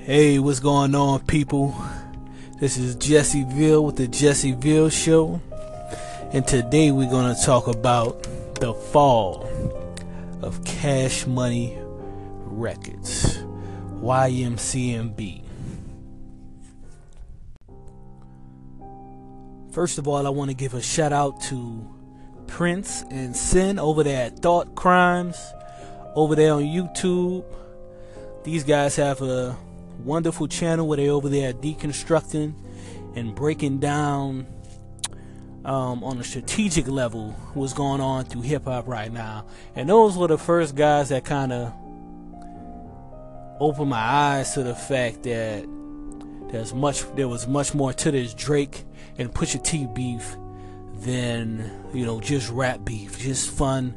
Hey, what's going on, people? This is Jesse Veal with the Jesse Veal Show, and today we're going to talk about the fall of Cash Money Records, YMCMB. First of all, I want to give a shout out to Prince and Sin over there at Thought Crimes, over there on YouTube. These guys have a wonderful channel where they over there deconstructing and breaking down um, on a strategic level what's going on through hip hop right now. And those were the first guys that kind of opened my eyes to the fact that there's much there was much more to this Drake and Pusha T beef than you know just rap beef, just fun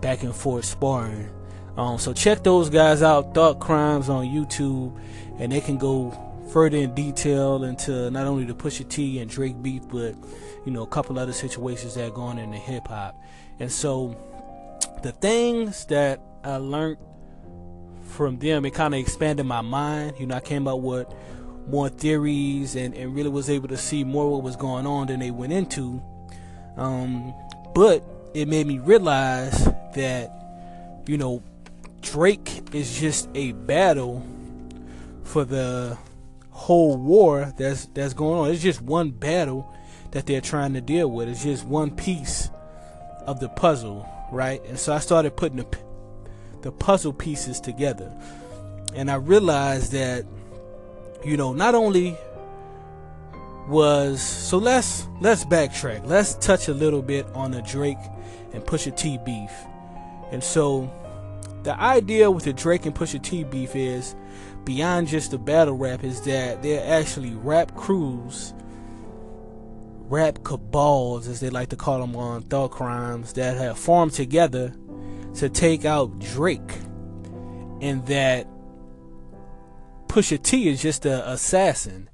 back and forth sparring. Um, so check those guys out, Thought Crimes on YouTube, and they can go further in detail into not only the Pusha T and Drake beef, but you know a couple other situations that are going in the hip hop. And so the things that I learned from them, it kind of expanded my mind. You know, I came up with more theories and, and really was able to see more what was going on than they went into. Um, but it made me realize that, you know, Drake is just a battle for the whole war that's that's going on. It's just one battle that they're trying to deal with. It's just one piece of the puzzle, right? And so I started putting the the puzzle pieces together, and I realized that you know not only was so let's let's backtrack. Let's touch a little bit on the Drake and Pusha T beef. And so the idea with the Drake and Pusha T beef is beyond just the battle rap is that they're actually rap crews, rap cabals as they like to call them on Thought Crimes that have formed together to take out Drake. And that Pusha T is just an assassin.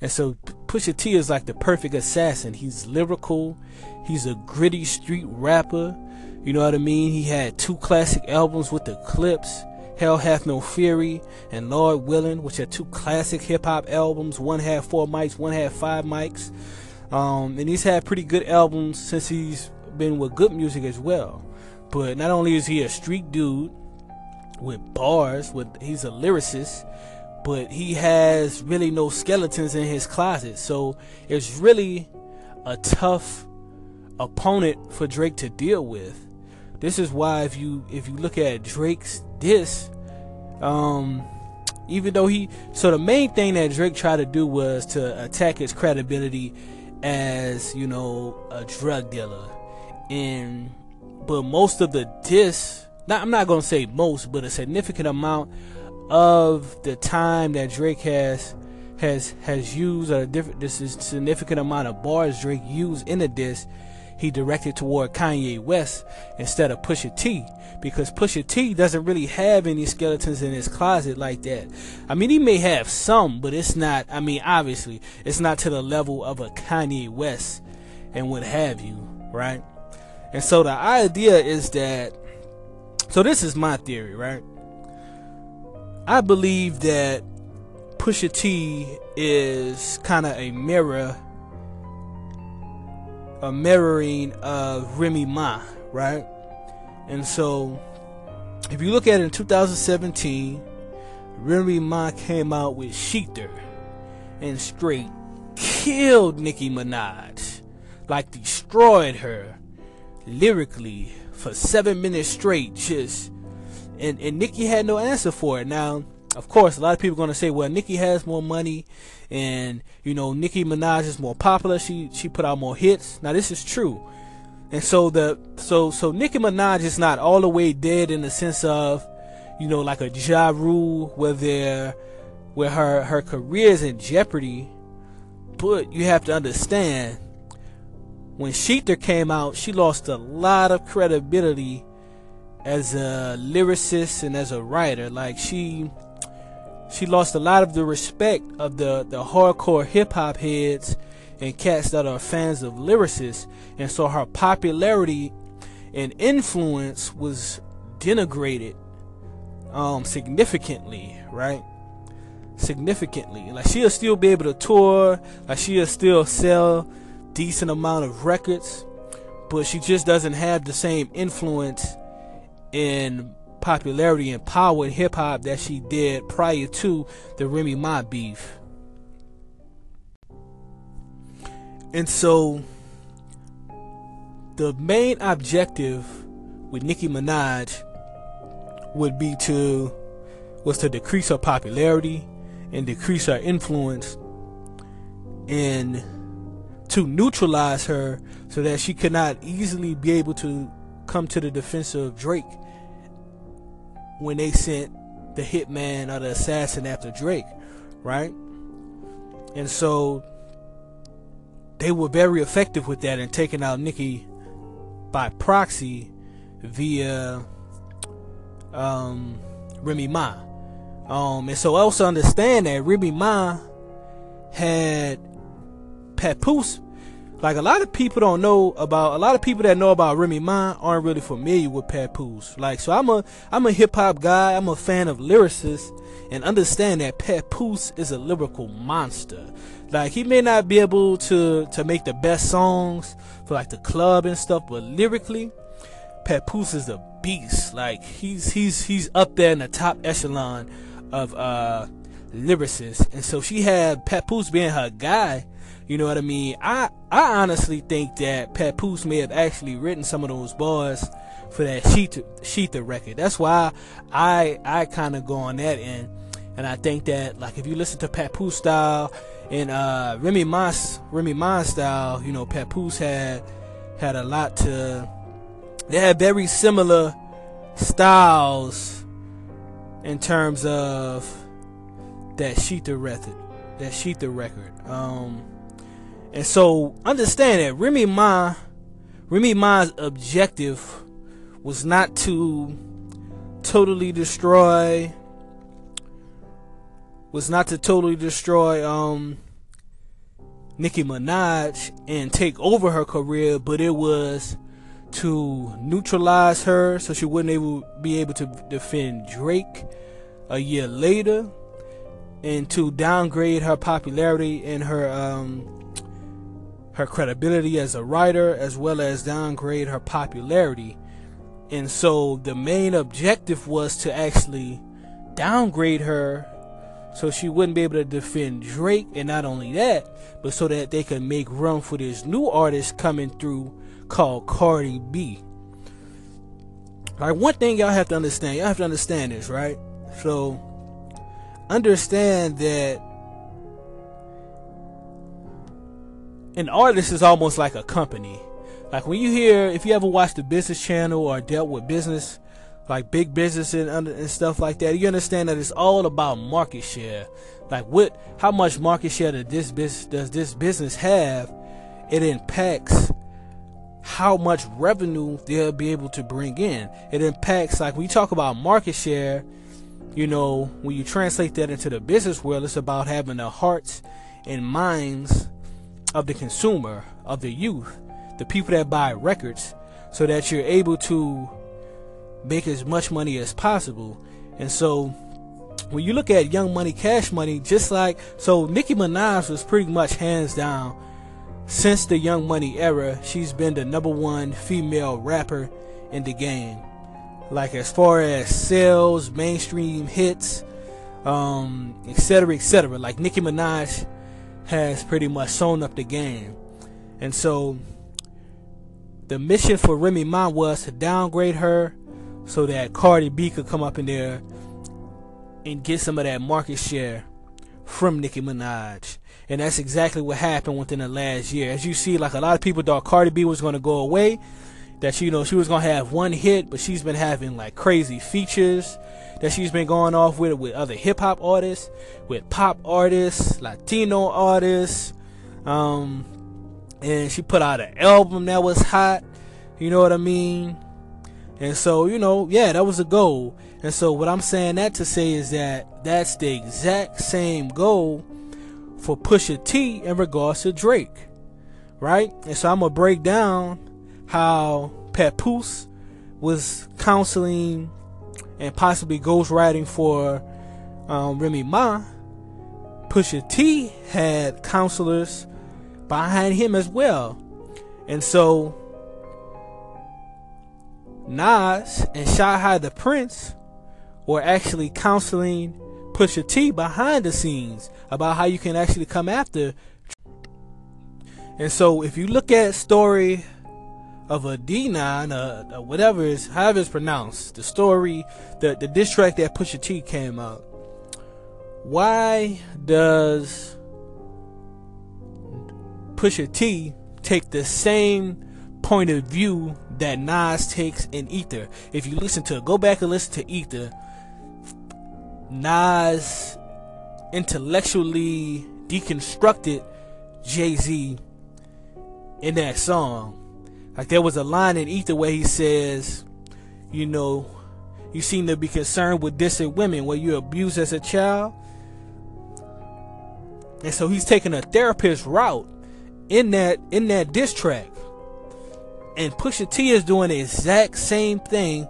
And so Pusha T is like the perfect assassin. He's lyrical. He's a gritty street rapper. You know what I mean? He had two classic albums with the Clipse. Hell Hath No Fury and Lord Willin', which are two classic hip hop albums. One had four mics, one had five mics. Um, and he's had pretty good albums since he's been with G.O.O.D. Music as well. But not only is he a street dude with bars, with he's a lyricist, but he has really no skeletons in his closet. So it's really a tough opponent for Drake to deal with. This is why if you if you look at Drake's diss, um, even though he so the main thing that Drake tried to do was to attack his credibility as you know a drug dealer, and but most of the diss, not I'm not gonna say most, but a significant amount of the time that Drake has has has used a different this is significant amount of bars Drake used in the diss he directed toward Kanye West instead of Pusha T because Pusha T doesn't really have any skeletons in his closet like that. I mean, he may have some, but it's not, I mean, obviously, it's not to the level of a Kanye West and what have you, right? And so the idea is that, so this is my theory, right? I believe that Pusha T is kind of a mirror a mirroring of Remy Ma, right? And so, if you look at it in 2017, Remy Ma came out with ShETHER and straight killed Nicki Minaj, like destroyed her lyrically for seven minutes straight, just and and Nicki had no answer for it. Now, of course, a lot of people are gonna say, well, Nicki has more money, and you know, Nicki Minaj is more popular. She she put out more hits. Now, this is true, and so the so so Nicki Minaj is not all the way dead in the sense of, you know, like a Ja Rule, where there, where her her career is in jeopardy. But you have to understand, when ShETHER came out, she lost a lot of credibility as a lyricist and as a writer. Like she she lost a lot of the respect of the, the hardcore hip hop heads and cats that are fans of lyricists. And so her popularity and influence was denigrated um, significantly, right? significantly. Like she'll still be able to tour, like she'll still sell decent amount of records, but she just doesn't have the same influence in popularity and power in hip hop that she did prior to the Remy Ma beef. And so the main objective with Nicki Minaj would be to was to decrease her popularity and decrease her influence and to neutralize her so that she could not easily be able to come to the defense of Drake when they sent the hitman or the assassin after Drake, right? And so they were very effective with that and taking out Nicki by proxy via um, Remy Ma. Um, and so also understand that Remy Ma had Papoose. Like a lot of people don't know about a lot of people that know about Remy Ma aren't really familiar with Papoose. Like so I'm a I'm a hip hop guy, I'm a fan of lyricists and understand that Papoose is a lyrical monster. Like he may not be able to to make the best songs for like the club and stuff, but lyrically, Papoose is a beast. Like he's he's he's up there in the top echelon of uh lyricists. And so she had Papoose being her guy. You know what I mean? I I honestly think that Papoose may have actually written some of those bars for that ShETHER, ShETHER record. That's why I I kind of go on that end. And I think that like if you listen to Papoose style and uh Remy Mas Remy Ma style, you know, Papoose had had a lot to they had very similar styles in terms of that ShETHER record, that ShETHER record. Um, and so understand that Remy Ma, Remy Ma's objective was not to totally destroy, was not to totally destroy um Nicki Minaj and take over her career, but it was to neutralize her so she wouldn't able, be able to defend Drake a year later and to downgrade her popularity and her um, her credibility as a writer as well as downgrade her popularity and so the main objective was to actually downgrade her so she wouldn't be able to defend Drake and not only that but so that they could make room for this new artist coming through called Cardi B. Like one thing y'all have to understand, y'all have to understand this, right? So understand that an artist is almost like a company. Like when you hear, if you ever watched the Business Channel or dealt with business, like big business and, and stuff like that, you understand that it's all about market share. Like what, how much market share does this business does this business have? It impacts how much revenue they'll be able to bring in. It impacts, like, you talk about market share, you know, when you translate that into the business world, it's about having the hearts and minds of the consumer, of the youth, the people that buy records, so that you're able to make as much money as possible. And so, when you look at Young Money, Cash Money, just like so, Nicki Minaj was pretty much hands down since the Young Money era, she's been the number one female rapper in the game. Like as far as sales, mainstream hits, um, etc., etc. Like Nicki Minaj has pretty much sewn up the game, and so the mission for Remy Ma was to downgrade her so that Cardi B could come up in there and get some of that market share from Nicki Minaj. And that's exactly what happened within the last year. As you see, like a lot of people thought Cardi B was going to go away, that you know she was going to have one hit, but she's been having like crazy features that she's been going off with with other hip hop artists, with pop artists, Latino artists. Um, and she put out an album that was hot. You know what I mean? And so, you know, yeah, that was a goal. And so, what I'm saying that to say is that that's the exact same goal for Pusha T in regards to Drake, right? And so I'm gonna break down how Papoose was counseling and possibly ghostwriting for um, Remy Ma, Pusha T had counselors behind him as well. And so Nas and Cyhi the Prynce were actually counseling Pusha T behind the scenes about how you can actually come after. And so if you look at story of a D9, uh, whatever is however it's pronounced, the story, the the diss track that Pusha T came out. Why does Pusha T take the same point of view that Nas takes in Ether. If you listen to go back and listen to Ether, Nas intellectually deconstructed Jay Z in that song. Like there was a line in Ether where he says, you know, you seem to be concerned with dissing women where you abused as a child. And so he's taking a therapist route in that in that diss track. And Pusha T is doing the exact same thing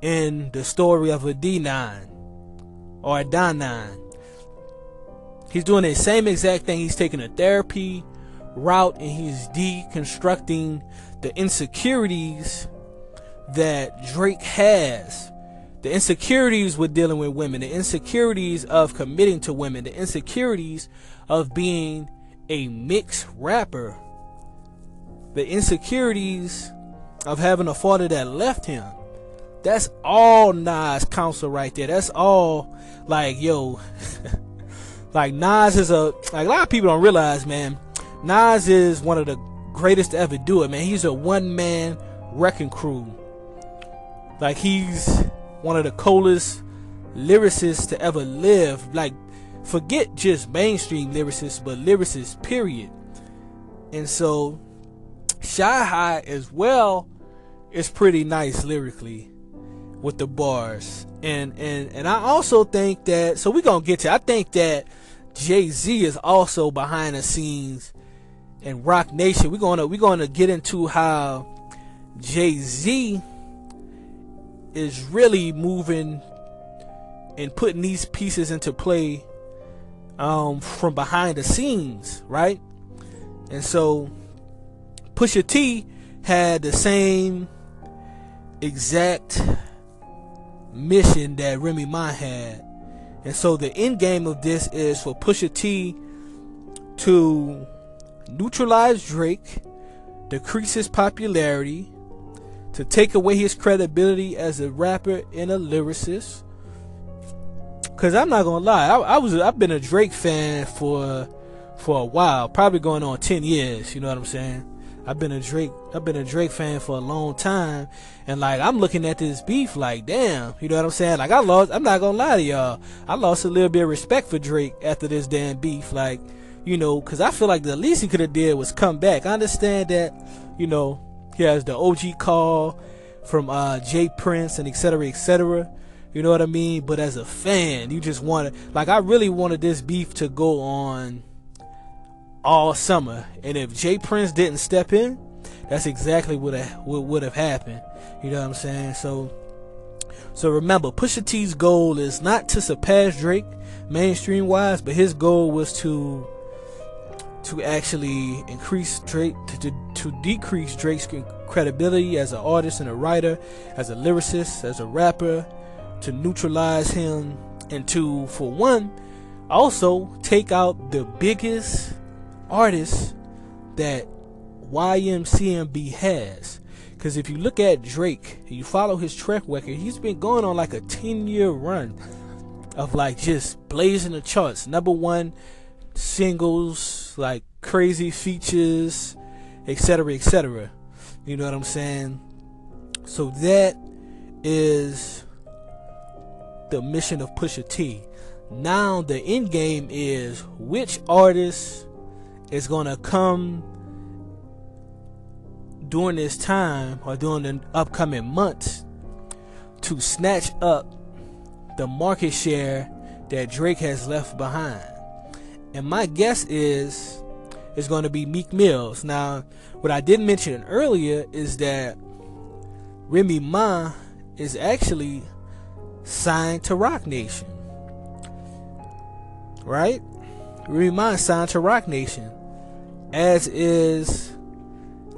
in the story of a D9 or a Don 9. He's doing the same exact thing. He's taking a therapy route and he's deconstructing the insecurities that Drake has. The insecurities with dealing with women, the insecurities of committing to women, the insecurities of being a mixed rapper. The insecurities of having a father that left him. That's all Nas counsel right there. That's all like yo like Nas is a like a lot of people don't realize, man. Nas is one of the greatest to ever do it, man. He's a one man wrecking crew. Like he's one of the coolest lyricists to ever live. Like forget just mainstream lyricists, but lyricists, period. And so, Cyhi as well is pretty nice lyrically with the bars. And and and I also think that so we're gonna get to I think that Jay Z is also behind the scenes in Roc Nation. We're gonna we're gonna get into how Jay Z is really moving and putting these pieces into play um, from behind the scenes, right? And so Pusha T had the same exact mission that Remy Ma had. And so the end game of this is for Pusha T to neutralize Drake, decrease his popularity, to take away his credibility as a rapper and a lyricist, Cause I'm not gonna lie, I, I was I've been a Drake fan for for a while, probably going on ten years. You know what I'm saying? I've been a Drake I've been a Drake fan for a long time, and like I'm looking at this beef like, damn, you know what I'm saying? Like I lost. I'm not gonna lie to y'all, I lost a little bit of respect for Drake after this damn beef. Like, you know, cause I feel like the least he could have did was come back. I understand that, you know, he has the OG call from uh, J Prince and etc. etc. You know what I mean? But as a fan, you just want to like I really wanted this beef to go on all summer. And if J Prince didn't step in, that's exactly what what would have happened. You know what I'm saying? So so remember, Pusha T's goal is not to surpass Drake mainstream wise, but his goal was to to actually increase Drake to, to, to decrease Drake's credibility as an artist and a writer, as a lyricist, as a rapper, to neutralize him and to, for one, also take out the biggest artist that YMCMB has. Because if you look at Drake, you follow his track record, he's been going on like a 10 year run of like just blazing the charts. Number one singles, like crazy features, etc., etc. You know what I'm saying? So that is the mission of Pusha T. Now the end game is which artist is gonna come during this time or during the upcoming months to snatch up the market share that Drake has left behind. And my guess is it's going to be Meek Mills. Now, what I didn't mention earlier is that Remy Ma is actually signed to Roc Nation. Right? Remind signed to Roc Nation, as is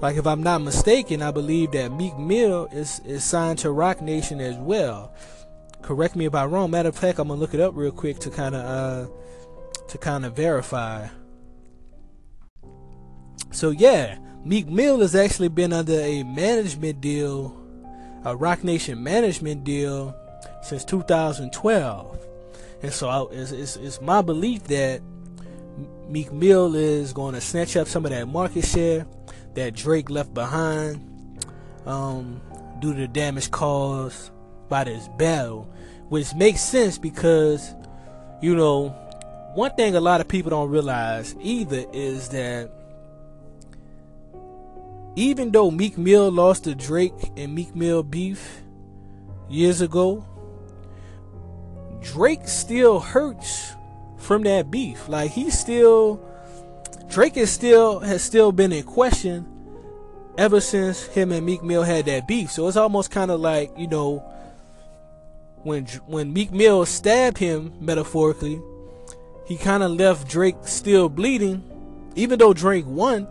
like if I'm not mistaken, I believe that Meek Mill is is signed to Roc Nation as well. Correct me if I'm wrong. Matter of fact, I'm gonna look it up real quick to kind of uh to kind of verify. So yeah, Meek Mill has actually been under a management deal, a Roc Nation management deal since 2012, and so I, it's, it's, it's my belief that Meek Mill is going to snatch up some of that market share that Drake left behind um, due to the damage caused by this battle, which makes sense because, you know, one thing a lot of people don't realize either is that even though Meek Mill lost to Drake and Meek Mill beef years ago, Drake still hurts from that beef. Like he still Drake is still has still been in question ever since him and Meek Mill had that beef. So it's almost kind of like you know when when Meek Mill stabbed him metaphorically, he kind of left Drake still bleeding, even though Drake won.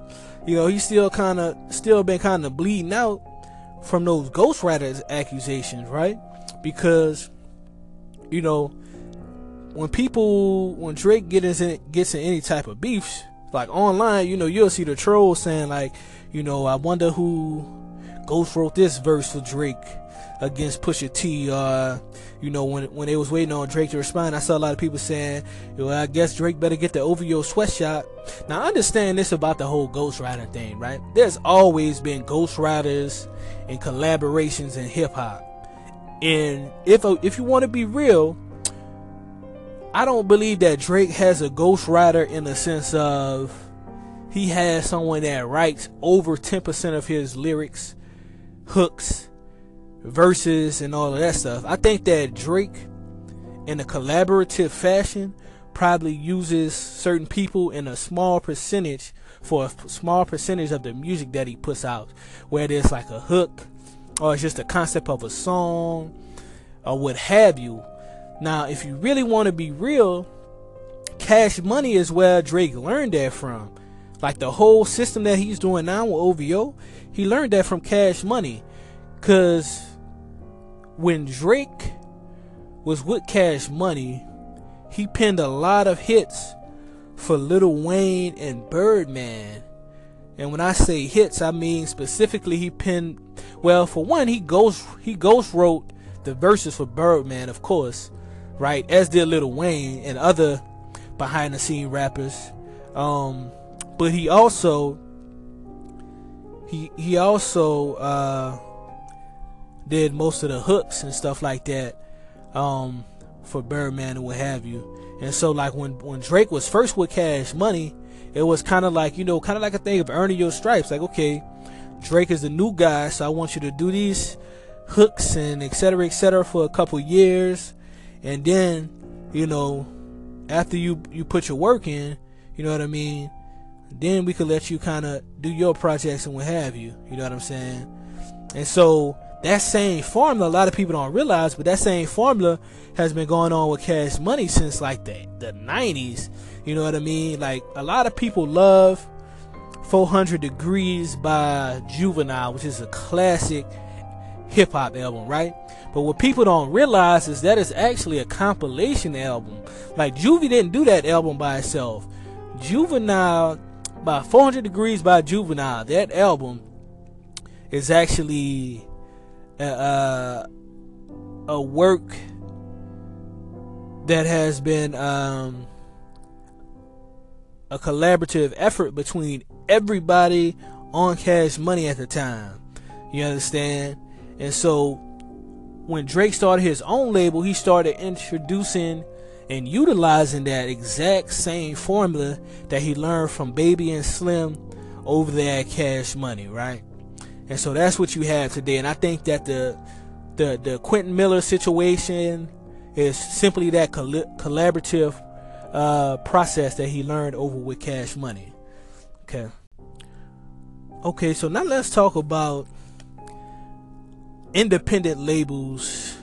You know, he still kind of still been kind of bleeding out from those ghostwriters accusations, right? Because you know when people when Drake gets in gets in any type of beefs, like online, you know, you'll see the trolls saying like, you know, I wonder who Ghost wrote this verse for Drake against Pusha T. Uh, you know, when when they was waiting on Drake to respond, I saw a lot of people saying, well, I guess Drake better get the OVO sweatshop. Now, I understand this about the whole ghostwriting thing, right? There's always been ghostwriters and collaborations in hip hop. And if if you want to be real, I don't believe that Drake has a ghostwriter in the sense of he has someone that writes over 10% of his lyrics, hooks, verses, and all of that stuff. I think that Drake, in a collaborative fashion, probably uses certain people in a small percentage for a small percentage of the music that he puts out, whether it's like a hook or it's just a concept of a song or what have you. Now, if you really want to be real, Cash Money is where Drake learned that from. Like the whole system that he's doing now with OVO, he learned that from Cash Money. Cause when Drake was with Cash Money, he penned a lot of hits for Lil Wayne and Birdman. And when I say hits, I mean specifically he penned well for one he ghost he ghost wrote the verses for Birdman, of course right? As did Lil Wayne and other behind the scene rappers. Um, but he also he he also uh, did most of the hooks and stuff like that um, for Birdman and what have you. And so like when when Drake was first with Cash Money, it was kind of like you know kind of like a thing of earning your stripes. Like okay, Drake is the new guy, so I want you to do these hooks and etc. etc. for a couple years and then you know after you you put your work in you know what i mean then we could let you kind of do your projects and what have you you know what i'm saying and so that same formula a lot of people don't realize but that same formula has been going on with cash money since like the, the 90s you know what i mean like a lot of people love 400 degrees by juvenile which is a classic hip-hop album right but what people don't realize is that it's actually a compilation album. Like Juvie didn't do that album by itself. Juvenile by 400 Degrees by Juvenile, that album is actually a, a, work that has been um, a collaborative effort between everybody on Cash Money at the time. You understand? And so when Drake started his own label, he started introducing and utilizing that exact same formula that he learned from Baby and Slim over there at Cash Money, right? And so that's what you have today. And I think that the the the Quentin Miller situation is simply that collaborative uh, process that he learned over with Cash Money. Okay. Okay, so now let's talk about independent labels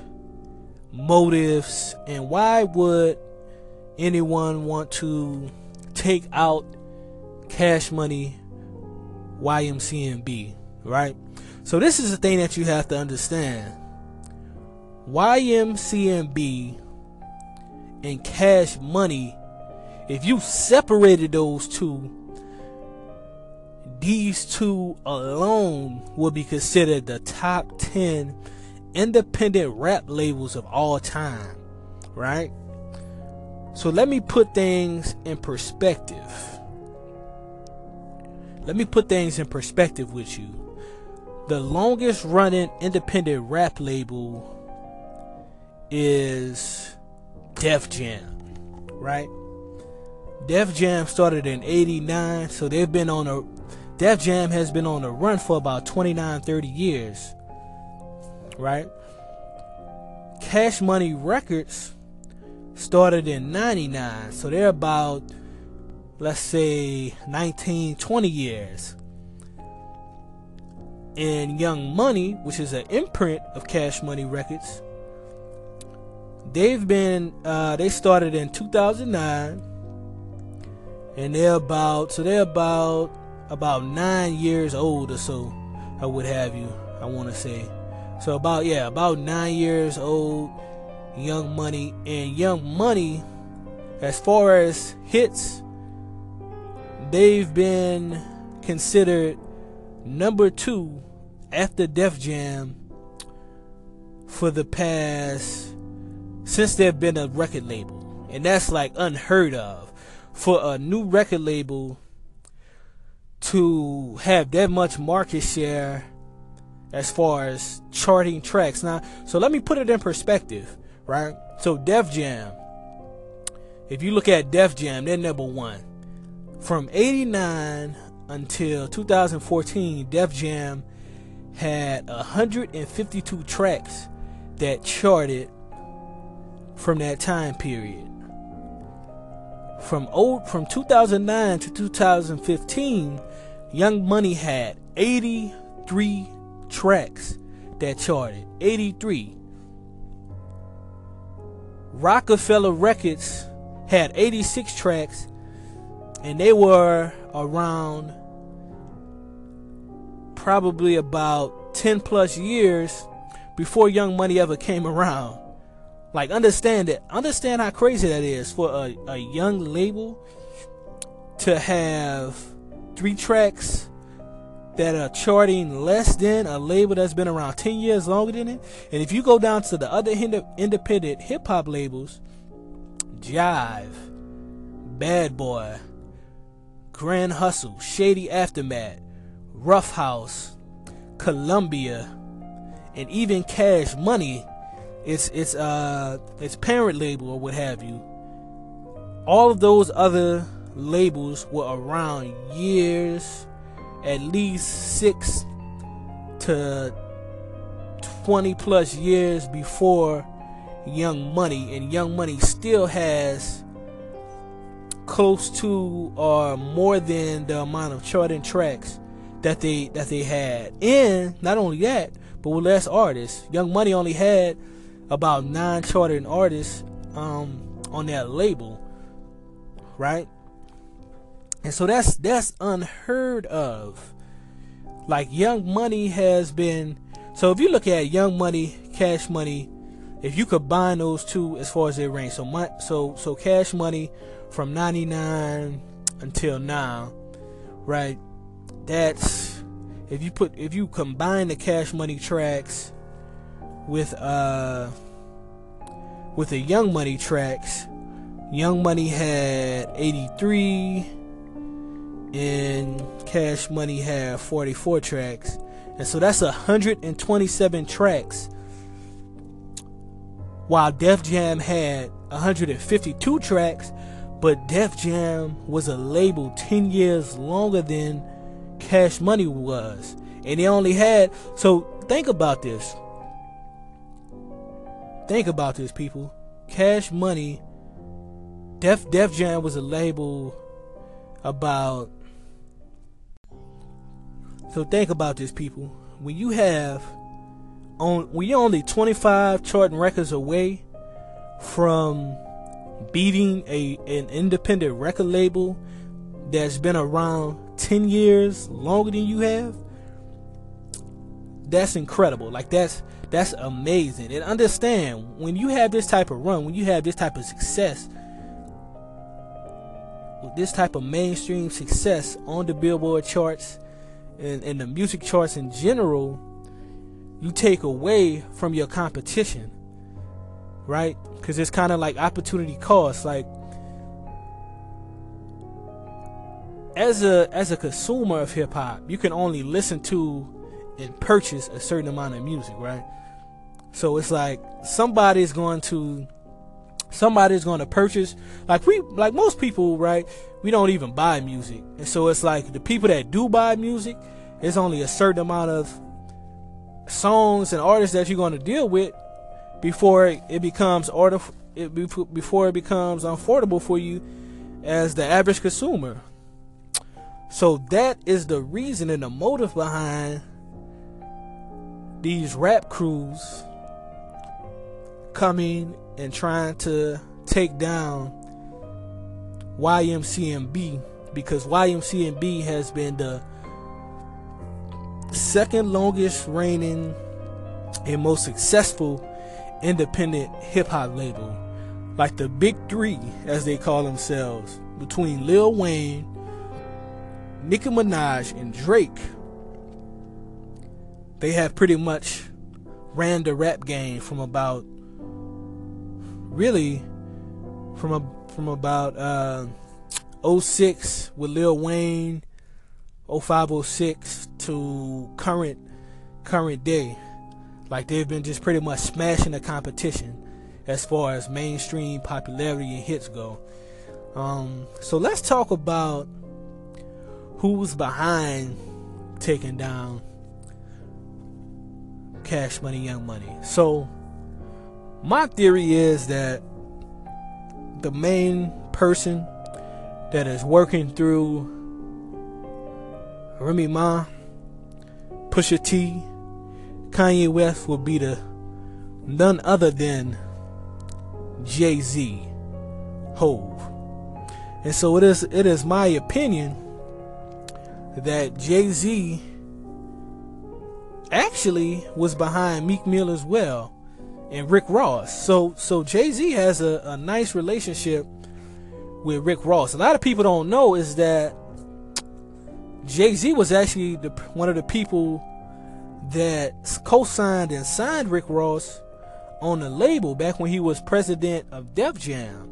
motives and why would anyone want to take out Cash Money YMCMB, right? So this is the thing that you have to understand. YMCMB and Cash Money, if you separated those two, these two alone would be considered the top 10 independent rap labels of all time, right? So let me put things in perspective. Let me put things in perspective with you. The longest running independent rap label is Def Jam, right? Def Jam started in 89, so they've been on a Def Jam has been on a run for about 29 30 years, right? Cash Money Records started in 99, so they're about let's say 19 20 years. And Young Money, which is an imprint of Cash Money Records, they've been uh, they started in 2009 and they're about so they're about about nine years old or so i would have you i want to say. So about yeah about nine years old young money. And young money as far as hits they've been considered number two after def jam for the past since they've been a record label. And that's like unheard of for a new record label to have that much market share as far as charting tracks. Now, so let me put it in perspective, right? So Def Jam, if you look at Def Jam, they're number one. From 89 until 2014, Def Jam had 152 tracks that charted from that time period. From old from 2009 to 2015, Young Money had 83 tracks that charted. 83. Roc-A-Fella Records had 86 tracks and they were around probably about 10 plus years before Young Money ever came around. Like understand it. Understand how crazy that is for a, a young label to have three tracks that are charting less than a label that's been around 10 years longer than it. And if you go down to the other independent hip hop labels, Jive, Bad Boy, Grand Hustle, Shady Aftermath, Ruff House, Columbia, and even Cash Money its its uh its parent label or what have you. All of those other labels were around years, at least six to twenty plus years before Young Money, and Young Money still has close to or more than the amount of charting tracks that they that they had. And not only that, but with less artists. Young Money only had about nine charting artists um, on that label, right? And so that's that's unheard of. Like Young Money has been. So if you look at Young Money, Cash Money, if you combine those two as far as their range, so my, so so Cash Money from '99 until now, right? That's if you put if you combine the Cash Money tracks with uh with the Young Money tracks. Young Money had 83 and Cash Money had 44 tracks. And so that's 127 tracks. While Def Jam had 152 tracks, but Def Jam was a label 10 years longer than Cash Money was. And they only had so think about this. Think about this, people. Cash Money, Def Def Jam was a label about. So think about this, people. When you have on when you're only 25 charting records away from beating a an independent record label that's been around 10 years longer than you have that's incredible. Like that's that's amazing. And understand when you have this type of run when you have this type of success with this type of mainstream success on the billboard charts and, and the music charts in general you take away from your competition right? Because it's kind of like opportunity cost. Like as a as a consumer of hip hop, you can only listen to and purchase a certain amount of music, right? So it's like somebody's going to somebody's going to purchase like we like most people, right? We don't even buy music. And so it's like the people that do buy music, there's only a certain amount of songs and artists that you're going to deal with before it becomes order it before it becomes affordable for you as the average consumer. So that is the reason and the motive behind these rap crews coming and trying to take down YMCMB because YMCMB has been the second longest reigning and most successful independent hip hop label. Like the big three, as they call themselves, between Lil Wayne, Nicki Minaj and Drake, they have pretty much ran the rap game from about really from a, from about uh 06 with Lil Wayne 0506 to current current day. Like they've been just pretty much smashing the competition as far as mainstream popularity and hits go. Um, so let's talk about who's behind taking down Cash Money, Young Money. So, my theory is that the main person that is working through Remy Ma, Pusha T, Kanye West will be the none other than Jay Z, Hove. And so it is it is my opinion that Jay Z actually was behind Meek Mill as well and Rick Ross. So so Jay Z has a, a nice relationship with Rick Ross. A lot of people don't know is that Jay Z was actually the, one of the people that co-signed and signed Rick Ross on the label back when he was president of Def Jam,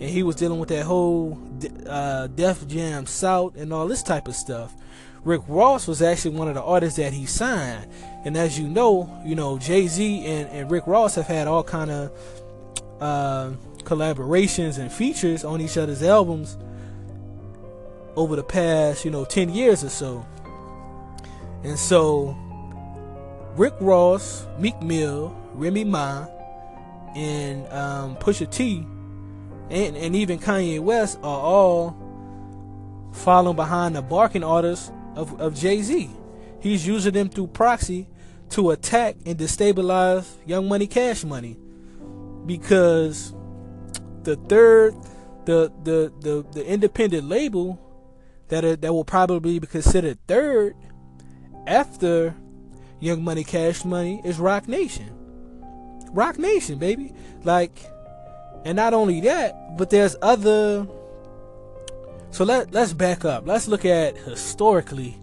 and he was dealing with that whole uh, Def Jam South and all this type of stuff. Rick Ross was actually one of the artists that he signed, and as you know, you know Jay Z and, and Rick Ross have had all kind of uh, collaborations and features on each other's albums over the past, you know, ten years or so. And so, Rick Ross, Meek Mill, Remy Ma, and um, Pusha T and, and even Kanye West are all following behind the barking orders of, of Jay Z. He's using them through proxy to attack and destabilize Young Money Cash Money because the third, the the the, the independent label that are, that will probably be considered third after Young Money Cash Money is Roc Nation. Roc Nation, baby. Like and not only that, but there's other. So let let's back up. Let's look at historically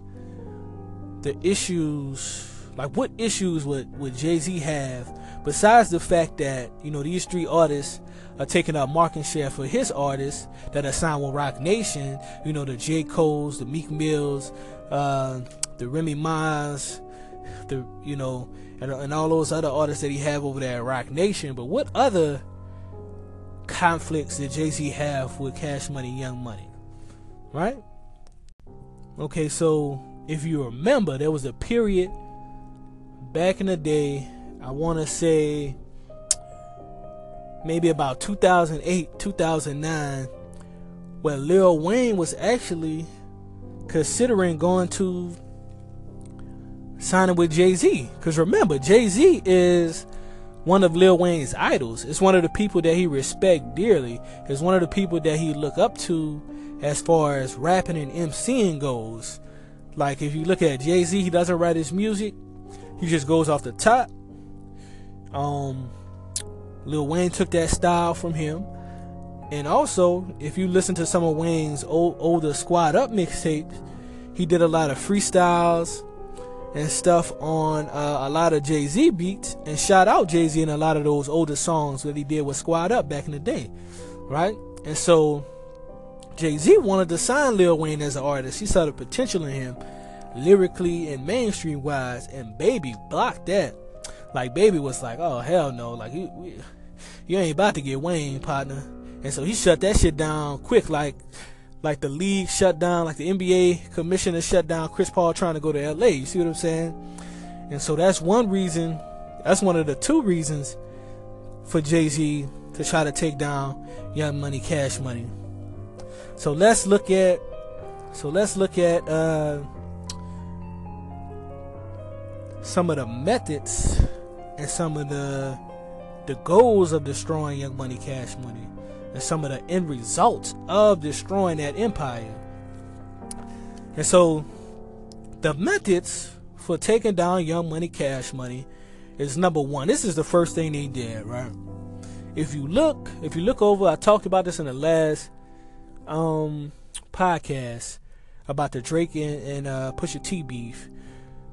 the issues. Like what issues would would Jay Z have besides the fact that you know these three artists are taking up market share for his artists that are signed with Roc Nation. You know the J Cole's, the Meek Mills, uh, the Remy Ma's, the you know, and, and all those other artists that he have over there at Roc Nation. But what other conflicts that Jay Z have with Cash Money, Young Money, right? Okay, so if you remember, there was a period back in the day. I want to say maybe about 2008, 2009, where Lil Wayne was actually considering going to signing with Jay Z. Because remember, Jay Z is one of Lil Wayne's idols. It's one of the people that he respect dearly. It's one of the people that he look up to as far as rapping and MCing goes. Like if you look at Jay Z, he doesn't write his music. He just goes off the top. Um, Lil Wayne took that style from him. And also, if you listen to some of Wayne's old, older Sqad Up mixtapes, he did a lot of freestyles and stuff on uh, a lot of Jay Z beats and shout out Jay Z in a lot of those older songs that he did with Sqad Up back in the day, right? And so Jay Z wanted to sign Lil Wayne as an artist. He saw the potential in him lyrically and mainstream wise, and Baby blocked that. Like Baby was like, "Oh hell no! Like you, you ain't about to get Wayne, partner." And so he shut that shit down quick, like like the league shut down, like the NBA commissioner shut down Chris Paul trying to go to LA. You see what I'm saying? And so that's one reason. That's one of the two reasons for Jay Z to try to take down Young Money, Cash Money. So let's look at. So let's look at uh, some of the methods and some of the the goals of destroying Young Money, Cash Money and some of the end results of destroying that empire. And so the methods for taking down Young Money Cash Money is number one. This is the first thing they did, right? If you look, if you look over, I talked about this in the last um podcast about the Drake and, and uh, Pusha T beef.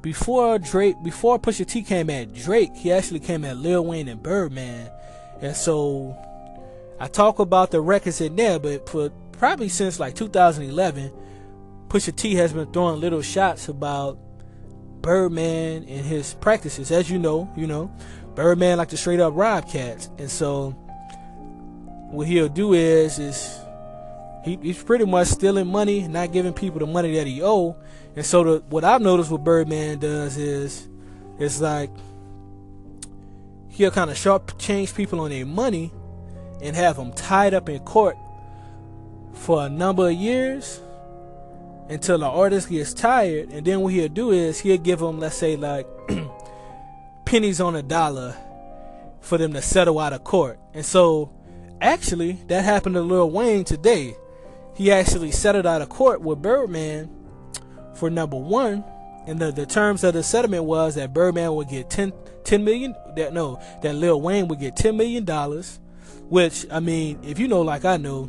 Before Drake, before Pusha T came at Drake, he actually came at Lil Wayne and Birdman, and so I talk about the records in there, but for probably since like 2011, Pusha T has been throwing little shots about Birdman and his practices. As you know, you know, Birdman like to straight up rob cats, and so what he'll do is is he, he's pretty much stealing money, not giving people the money that he owe. And so the, what I've noticed what Birdman does is it's like he'll kind of sharp change people on their money and have them tied up in court for a number of years until the artist gets tired. And then what he'll do is he'll give them, let's say, like pennies on a dollar for them to settle out of court. And so, actually, that happened to Lil Wayne today. He actually settled out of court with Birdman for number one. And the, the terms of the settlement was that Birdman would get 10, 10 million, that no, that Lil Wayne would get 10 million dollars which I mean, if you know like I know,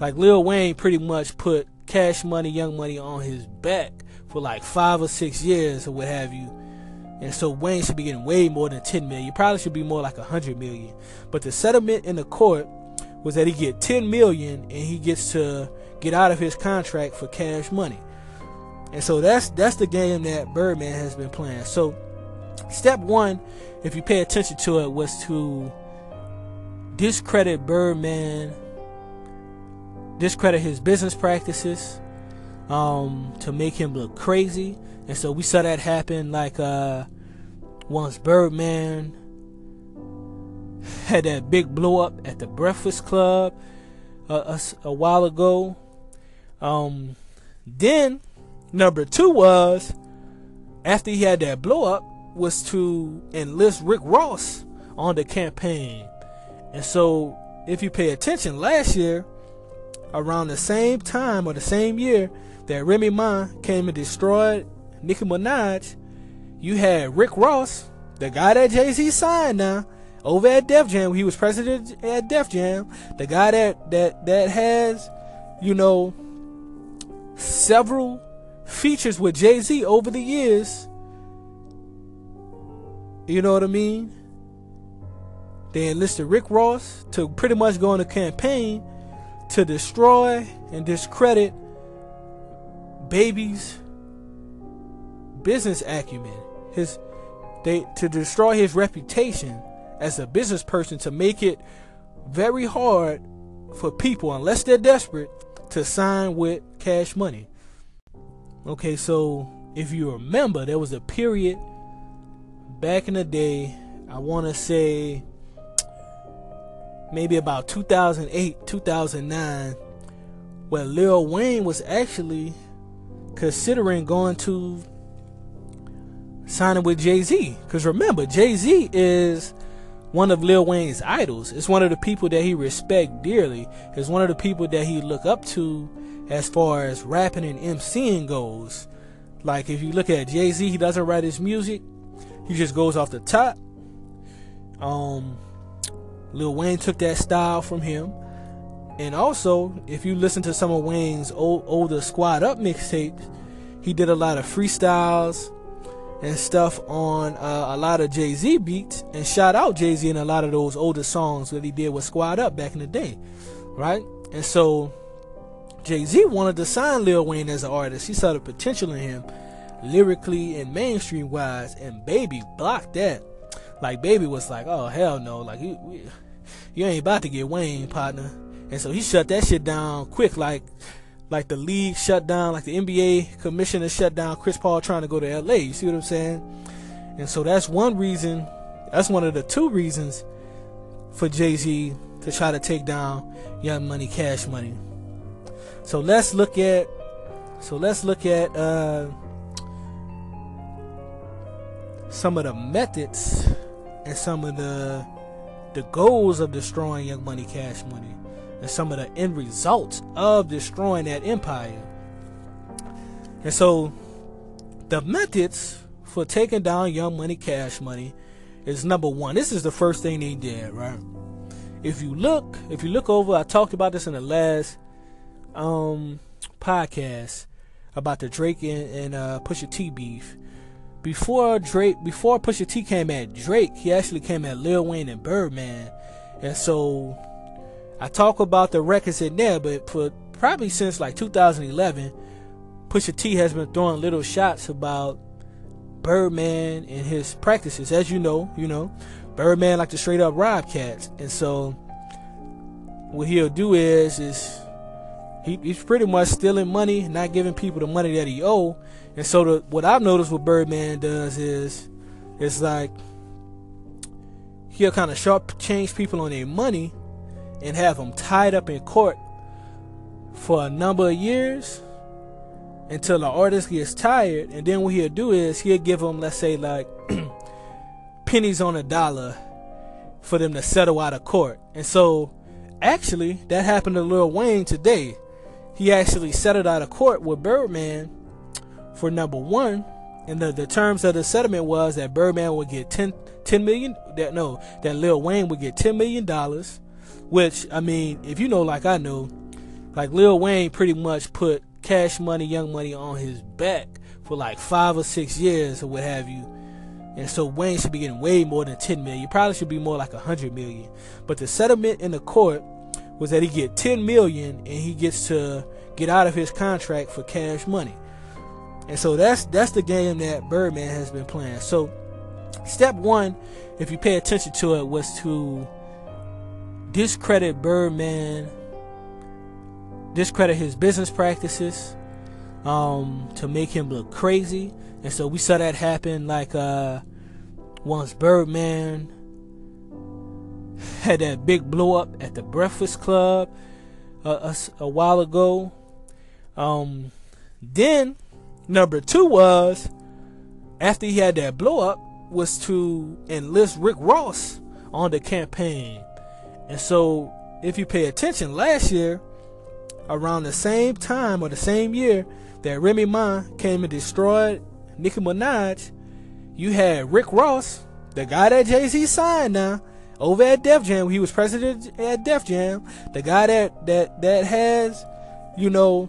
like Lil Wayne pretty much put Cash Money, Young Money on his back for like five or six years or what have you. And so Wayne should be getting way more than 10 million. Probably should be more like 100 million. But the settlement in the court was that he get 10 million and he gets to get out of his contract for cash money. And so that's that's the game that Birdman has been playing. So step 1, if you pay attention to it was to discredit Birdman, discredit his business practices, um, to make him look crazy. And so we saw that happen like uh, once Birdman had that big blow up at the Breakfast Club uh, a, a, while ago. Um, then number two was after he had that blow up was to enlist Rick Ross on the campaign and so, if you pay attention, last year, around the same time or the same year that Remy Ma came and destroyed Nicki Minaj, you had Rick Ross, the guy that Jay Z signed now, over at Def Jam. He was president at Def Jam. The guy that that that has, you know, several features with Jay Z over the years. You know what I mean? They enlisted Rick Ross to pretty much go on a campaign to destroy and discredit Baby's business acumen. His they to destroy his reputation as a business person to make it very hard for people unless they're desperate to sign with cash money. Okay, so if you remember, there was a period back in the day, I want to say maybe about 2008, 2009, where Lil Wayne was actually considering going to signing with Jay Z. Because remember, Jay Z is one of Lil Wayne's idols. It's one of the people that he respect dearly. It's one of the people that he look up to as far as rapping and MCing goes. Like if you look at Jay Z, he doesn't write his music. He just goes off the top. Um, Lil Wayne took that style from him. And also, if you listen to some of Wayne's old, older Sqad Up mixtapes, he did a lot of freestyles and stuff on uh, a lot of Jay Z beats, and shout out Jay Z in a lot of those older songs that he did with Sqad Up back in the day, right? And so Jay Z wanted to sign Lil Wayne as an artist. He saw the potential in him, lyrically and mainstream wise, and Baby blocked that. Like Baby was like, "Oh hell no! Like you, you ain't about to get Wayne, partner." And so he shut that shit down quick, like like the league shut down, like the NBA commissioner shut down Chris Paul trying to go to LA. You see what I'm saying? And so that's one reason. That's one of the two reasons for Jay Z to try to take down Young Money, Cash Money. So let's look at. So let's look at uh, some of the methods and some of the the goals of destroying Young Money, Cash Money and some of the end results of destroying that empire. And so the methods for taking down Young Money Cash Money is number one. This is the first thing they did, right? If you look, if you look over, I talked about this in the last um podcast about the Drake and, and uh, Pusha T beef. Before Drake, before Pusha T came at Drake, he actually came at Lil Wayne and Birdman, and so I talk about the records in there, but for probably since like 2011, Pusha T has been throwing little shots about Birdman and his practices. As you know, you know, Birdman like to straight up rob cats, and so what he'll do is is he, he's pretty much stealing money, not giving people the money that he owe. And so the, what I've noticed what Birdman does is it's like he'll kind of sharp change people on their money and have them tied up in court for a number of years until the artist gets tired. And then what he'll do is he'll give them, let's say, like pennies on a dollar for them to settle out of court. And so, actually, that happened to Lil Wayne today. He actually settled out of court with Birdman for number one. And the, the terms of the settlement was that Birdman would get 10, 10 million, that no, that Lil Wayne would get $10 million which I mean, if you know, like I know, like Lil Wayne pretty much put Cash Money, Young Money on his back for like five or six years or what have you. And so Wayne should be getting way more than 10 million. Probably should be more like 100 million. But the settlement in the court was that he get 10 million and he gets to get out of his contract for cash money. And so that's that's the game that Birdman has been playing. So step 1, if you pay attention to it was to discredit Birdman, discredit his business practices, um, to make him look crazy. And so we saw that happen like uh, once Birdman had that big blow up at the Breakfast Club uh, a, a, while ago. Um, then number two was after he had that blow up was to enlist Rick Ross on the campaign and so, if you pay attention, last year, around the same time or the same year that Remy Ma came and destroyed Nicki Minaj, you had Rick Ross, the guy that Jay Z signed now, over at Def Jam. He was president at Def Jam. The guy that that that has, you know,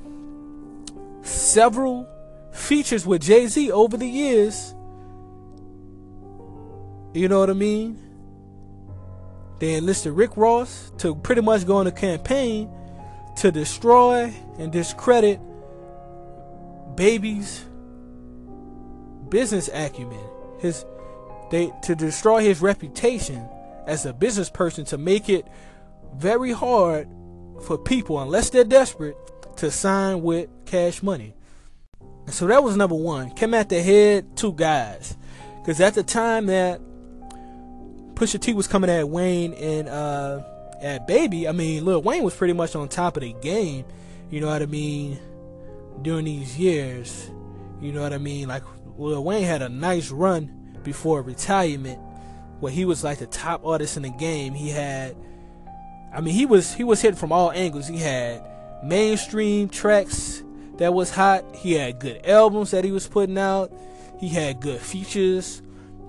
several features with Jay Z over the years. You know what I mean? They enlisted Rick Ross to pretty much go on a campaign to destroy and discredit Baby's business acumen. His they to destroy his reputation as a business person to make it very hard for people unless they're desperate to sign with cash money. So that was number one. Came at the head two guys. Because at the time that Pusha T was coming at Wayne and uh, at Baby, I mean, Lil Wayne was pretty much on top of the game. You know what I mean? During these years, you know what I mean? Like Lil Wayne had a nice run before retirement, where he was like the top artist in the game. He had, I mean, he was he was hit from all angles. He had mainstream tracks that was hot. He had good albums that he was putting out. He had good features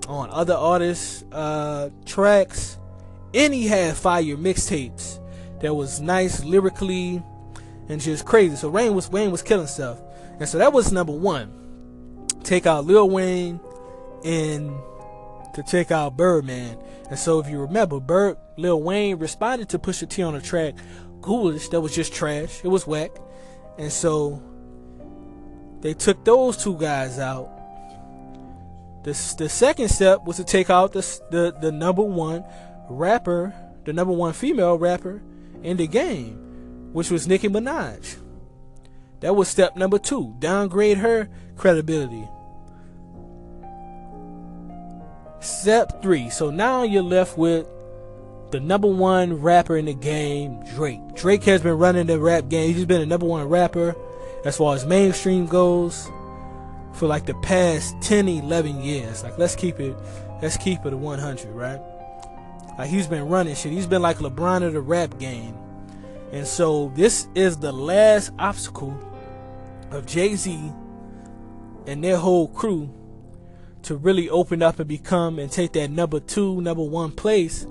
on other artists' uh, tracks, and he had fire mixtapes that was nice lyrically and just crazy. So Wayne was Wayne was killing stuff, and so that was number one. Take out Lil Wayne and to take out Birdman. And so if you remember, Bird Lil Wayne responded to Pusha T on a track, Goulish, that was just trash. It was whack. And so they took those two guys out. The, the second step was to take out the, the, the number one rapper, the number one female rapper in the game, which was Nicki Minaj. That was step number two. Downgrade her credibility. Step three. So now you're left with the number one rapper in the game, Drake. Drake has been running the rap game. He's been the number one rapper as far as mainstream goes for like the past 10, 11 years. Like let's keep it, let's keep it at 100, right? Like he's been running shit. He's been like LeBron of the rap game. And so this is the last obstacle of Jay Z and their whole crew to really open up and become and take that number two, number one place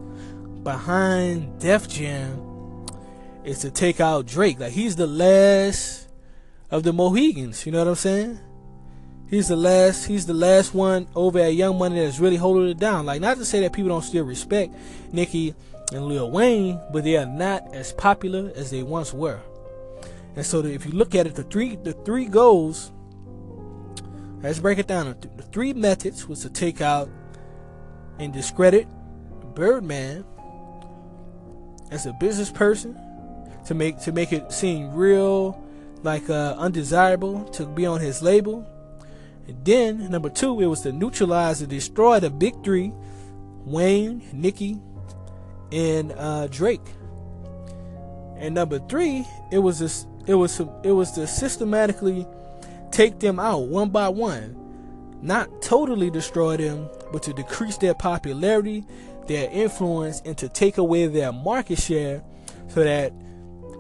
behind Def Jam is to take out Drake. Like he's the last of the Mohegans. You know what I'm saying? He's the last. He's the last one over at Young Money that's really holding it down. Like not to say that people don't still respect Nicki and Lil Wayne, but they are not as popular as they once were. And so if you look at it, the three the three goals Let's break it down. The three methods was to take out and discredit Birdman as a business person, to make to make it seem real, like uh, undesirable to be on his label. And then number two, it was to neutralize and destroy the big three: Wayne, Nicki, and uh, Drake. And number three, it was this. It was it was to systematically take them out one by one. Not totally destroy them, but to decrease their popularity, their influence, and to take away their market share so that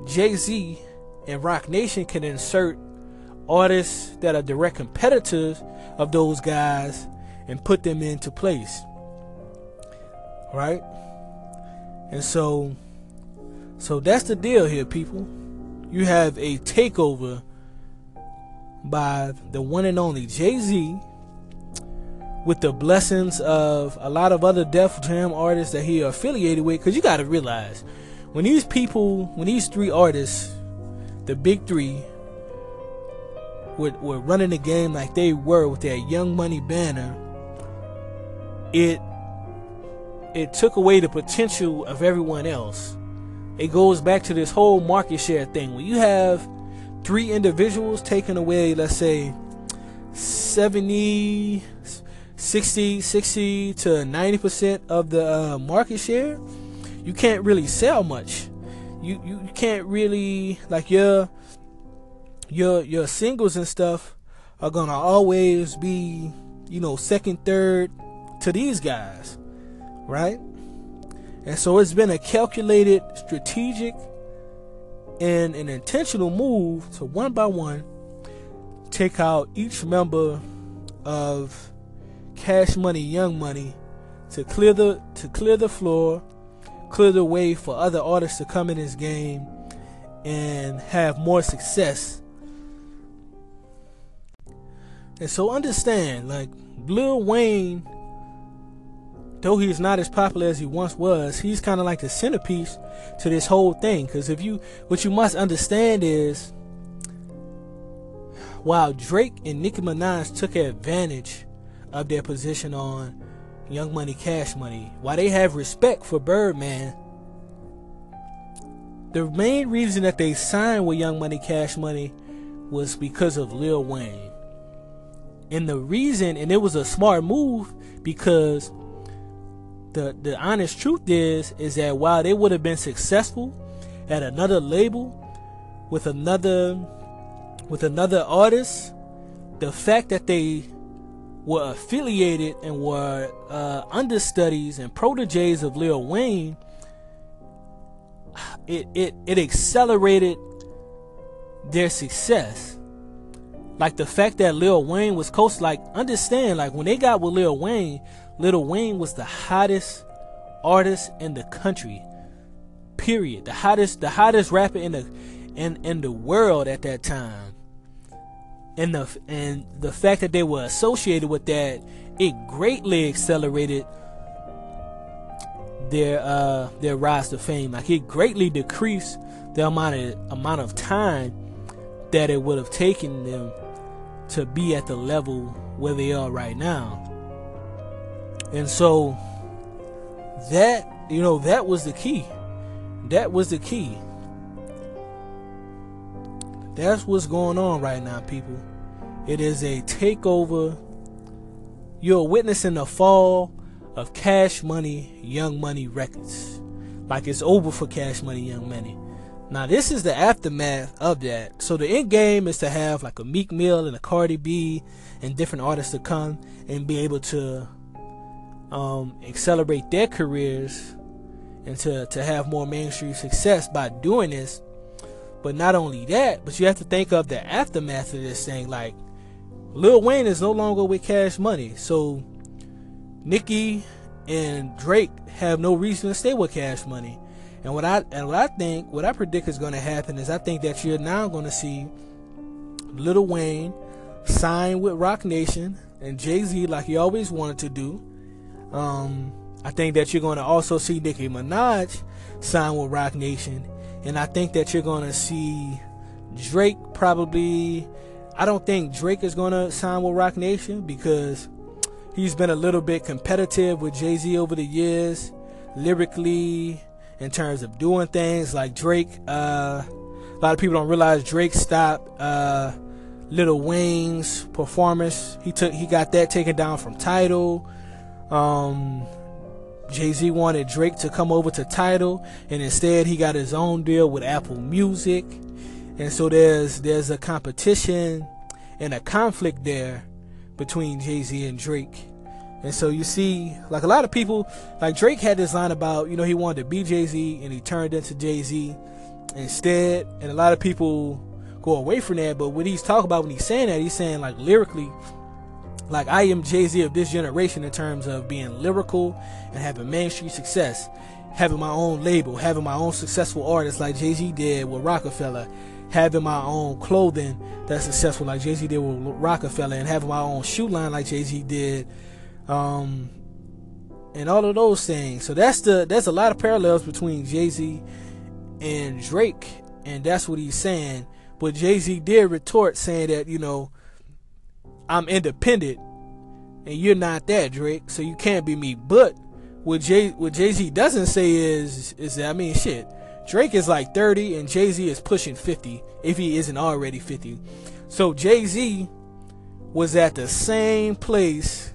Jay Z and Roc Nation can insert artists that are direct competitors of those guys and put them into place. Right? And so so that's the deal here people. You have a takeover by the one and only Jay Z with the blessings of a lot of other Def Jam artists that he affiliated with. Because you got to realize, when these people, when these three artists, the big three, were, were running the game like they were with that Young Money banner, it it took away the potential of everyone else. It goes back to this whole market share thing. When you have three individuals taking away, let's say, 70, 60, 60 to 90% of the uh, market share, you can't really sell much. You, you can't really, like, your, your, your singles and stuff are gonna always be, you know, second, third to these guys, right? And so it's been a calculated, strategic and an intentional move to one by one take out each member of Cash Money, Young Money to clear the to clear the floor, clear the way for other artists to come in this game and have more success. And so understand, like Lil Wayne though he's not as popular as he once was, he's kind of like the centerpiece to this whole thing. Because if you, what you must understand is, while Drake and Nicki Minaj took advantage of their position on Young Money, Cash Money, why they have respect for Birdman, the main reason that they signed with Young Money, Cash Money was because of Lil Wayne. And the reason, and it was a smart move because the the honest truth is is that while they would have been successful at another label with another with another artist, the fact that they were affiliated and were uh, understudies and proteges of Lil Wayne, it, it, it accelerated their success. Like the fact that Lil Wayne was close, like understand, like when they got with Lil Wayne, Lil Wayne was the hottest artist in the country. Period. The hottest, the hottest rapper in the in in the world at that time. And the and the fact that they were associated with that, it greatly accelerated their uh their rise to fame. Like it greatly decreased the amount of amount of time that it would have taken them to be at the level where they are right now. And so that you know that was the key. That was the key. That's what's going on right now, people. It is a takeover. You're witnessing the fall of Cash Money, Young Money Records. Like it's over for Cash Money, Young Money. Now this is the aftermath of that. So the end game is to have like a Meek Mill and a Cardi B and different artists to come and be able to um, accelerate their careers and to, to have more mainstream success by doing this. But not only that, but you have to think of the aftermath of this thing. Like Lil Wayne is no longer with Cash Money, so Nicki and Drake have no reason to stay with Cash Money. And what I and what I think, what I predict is going to happen is I think that you're now going to see Lil Wayne sign with Roc Nation and Jay Z like he always wanted to do. Um, I think that you're going to also see Nicki Minaj sign with Roc Nation, and I think that you're going to see Drake probably. I don't think Drake is going to sign with Roc Nation because he's been a little bit competitive with Jay Z over the years, lyrically, in terms of doing things like Drake. Uh, a lot of people don't realize Drake stopped uh, Lil Wayne's performance. He took he got that taken down from Tidal. Um, Jay Z wanted Drake to come over to Tidal, and instead he got his own deal with Apple Music, and so there's there's a competition and a conflict there between Jay Z and Drake. And so you see, like a lot of people, like Drake had this line about, you know, he wanted to be Jay Z and he turned into Jay Z instead. And a lot of people go away from that. But what he's talking about when he's saying that, he's saying like lyrically, like I am Jay Z of this generation in terms of being lyrical and having mainstream success, having my own label, having my own successful artists like Jay Z did with Roc-A-Fella, having my own clothing that's successful like Jay Z did with Roc-A-Fella, and having my own shoe line like Jay Z did, um, and all of those things. So that's the there's a lot of parallels between Jay Z and Drake, and that's what he's saying. But Jay Z did retort saying that you know I'm independent and you're not that Drake, so you can't be me. But what Jay what Jay Z doesn't say is is that I mean shit. Drake is like 30 and Jay Z is pushing 50 if he isn't already 50. So Jay Z was at the same place,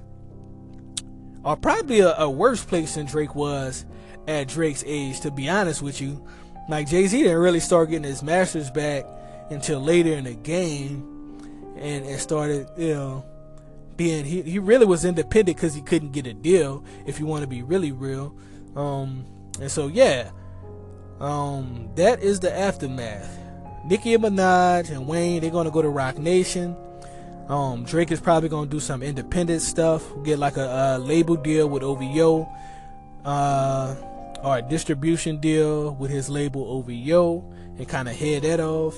or probably a, a worse place than Drake was at Drake's age. To be honest with you, like Jay Z didn't really start getting his masters back until later in the game and, and started, you know, being he, he really was independent because he couldn't get a deal if you want to be really real. Um, and so yeah, um, that is the aftermath. Nicki Minaj and Wayne, they're gonna go to Roc Nation. Um, Drake is probably gonna do some independent stuff, get like a, a label deal with OVO, uh, or a distribution deal with his label OVO, and kind of head that off.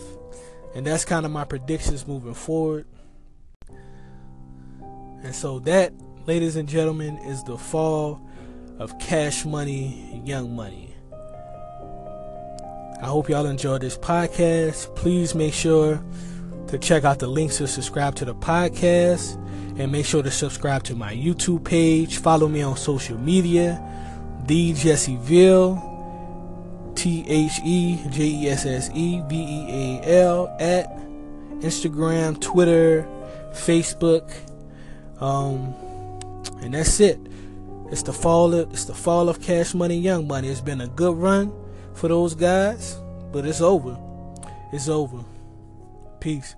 And that's kind of my predictions moving forward. And so that, ladies and gentlemen, is the fall of Cash Money, Young Money. I hope y'all enjoyed this podcast. Please make sure to check out the links to subscribe to the podcast and make sure to subscribe to my YouTube page. Follow me on social media, the Jesse Veal T H E J E S S E V E A L at Instagram, Twitter, Facebook, um, and that's it. It's the fall. Of, it's the fall of Cash Money, Young Money. It's been a good run for those guys, but it's over. It's over. Peace.